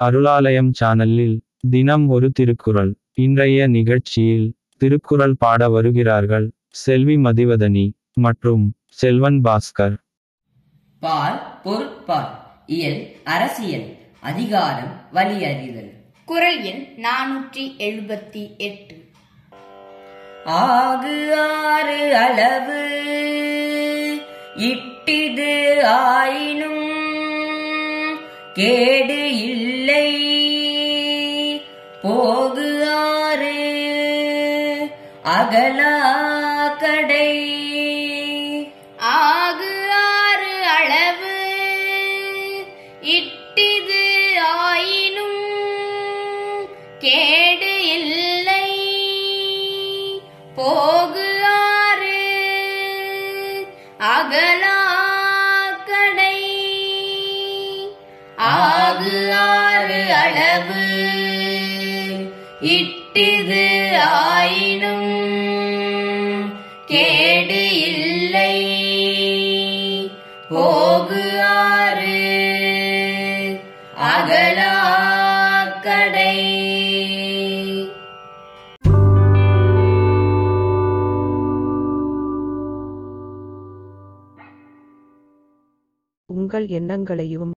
அருளாலயம் சேனலில் தினம் ஒரு திருக்குறள். இன்றைய நிகழ்ச்சியில் திருக்குறள் பாட வருகிறார்கள் செல்வி மதிவதனி மற்றும் செல்வன் பாஸ்கர். பால் பொருட்பால் இயல் அரசியல் அதிகாரம் வலியறிதல் குரல் எண் நானூற்றி எழுபத்தி எட்டு. ஆகு ஆறு அளவு இட்டிது ஆயினும் கேடு இல்லை. போகு ஆறு அகலா கடை. ஆகு ஆறு அளவு இட்டிது ஆயினும் கே ஆகு ஆறு அளவு. இட்டிது ஆயினும் கேடு இல்லை. போகு ஆறு அகலா கடை. உங்கள் எண்ணங்களையும்